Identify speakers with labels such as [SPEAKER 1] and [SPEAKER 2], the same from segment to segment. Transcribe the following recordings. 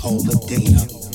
[SPEAKER 1] call the data.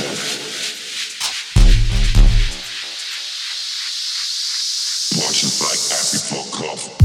[SPEAKER 2] Watch it like happy fuck off.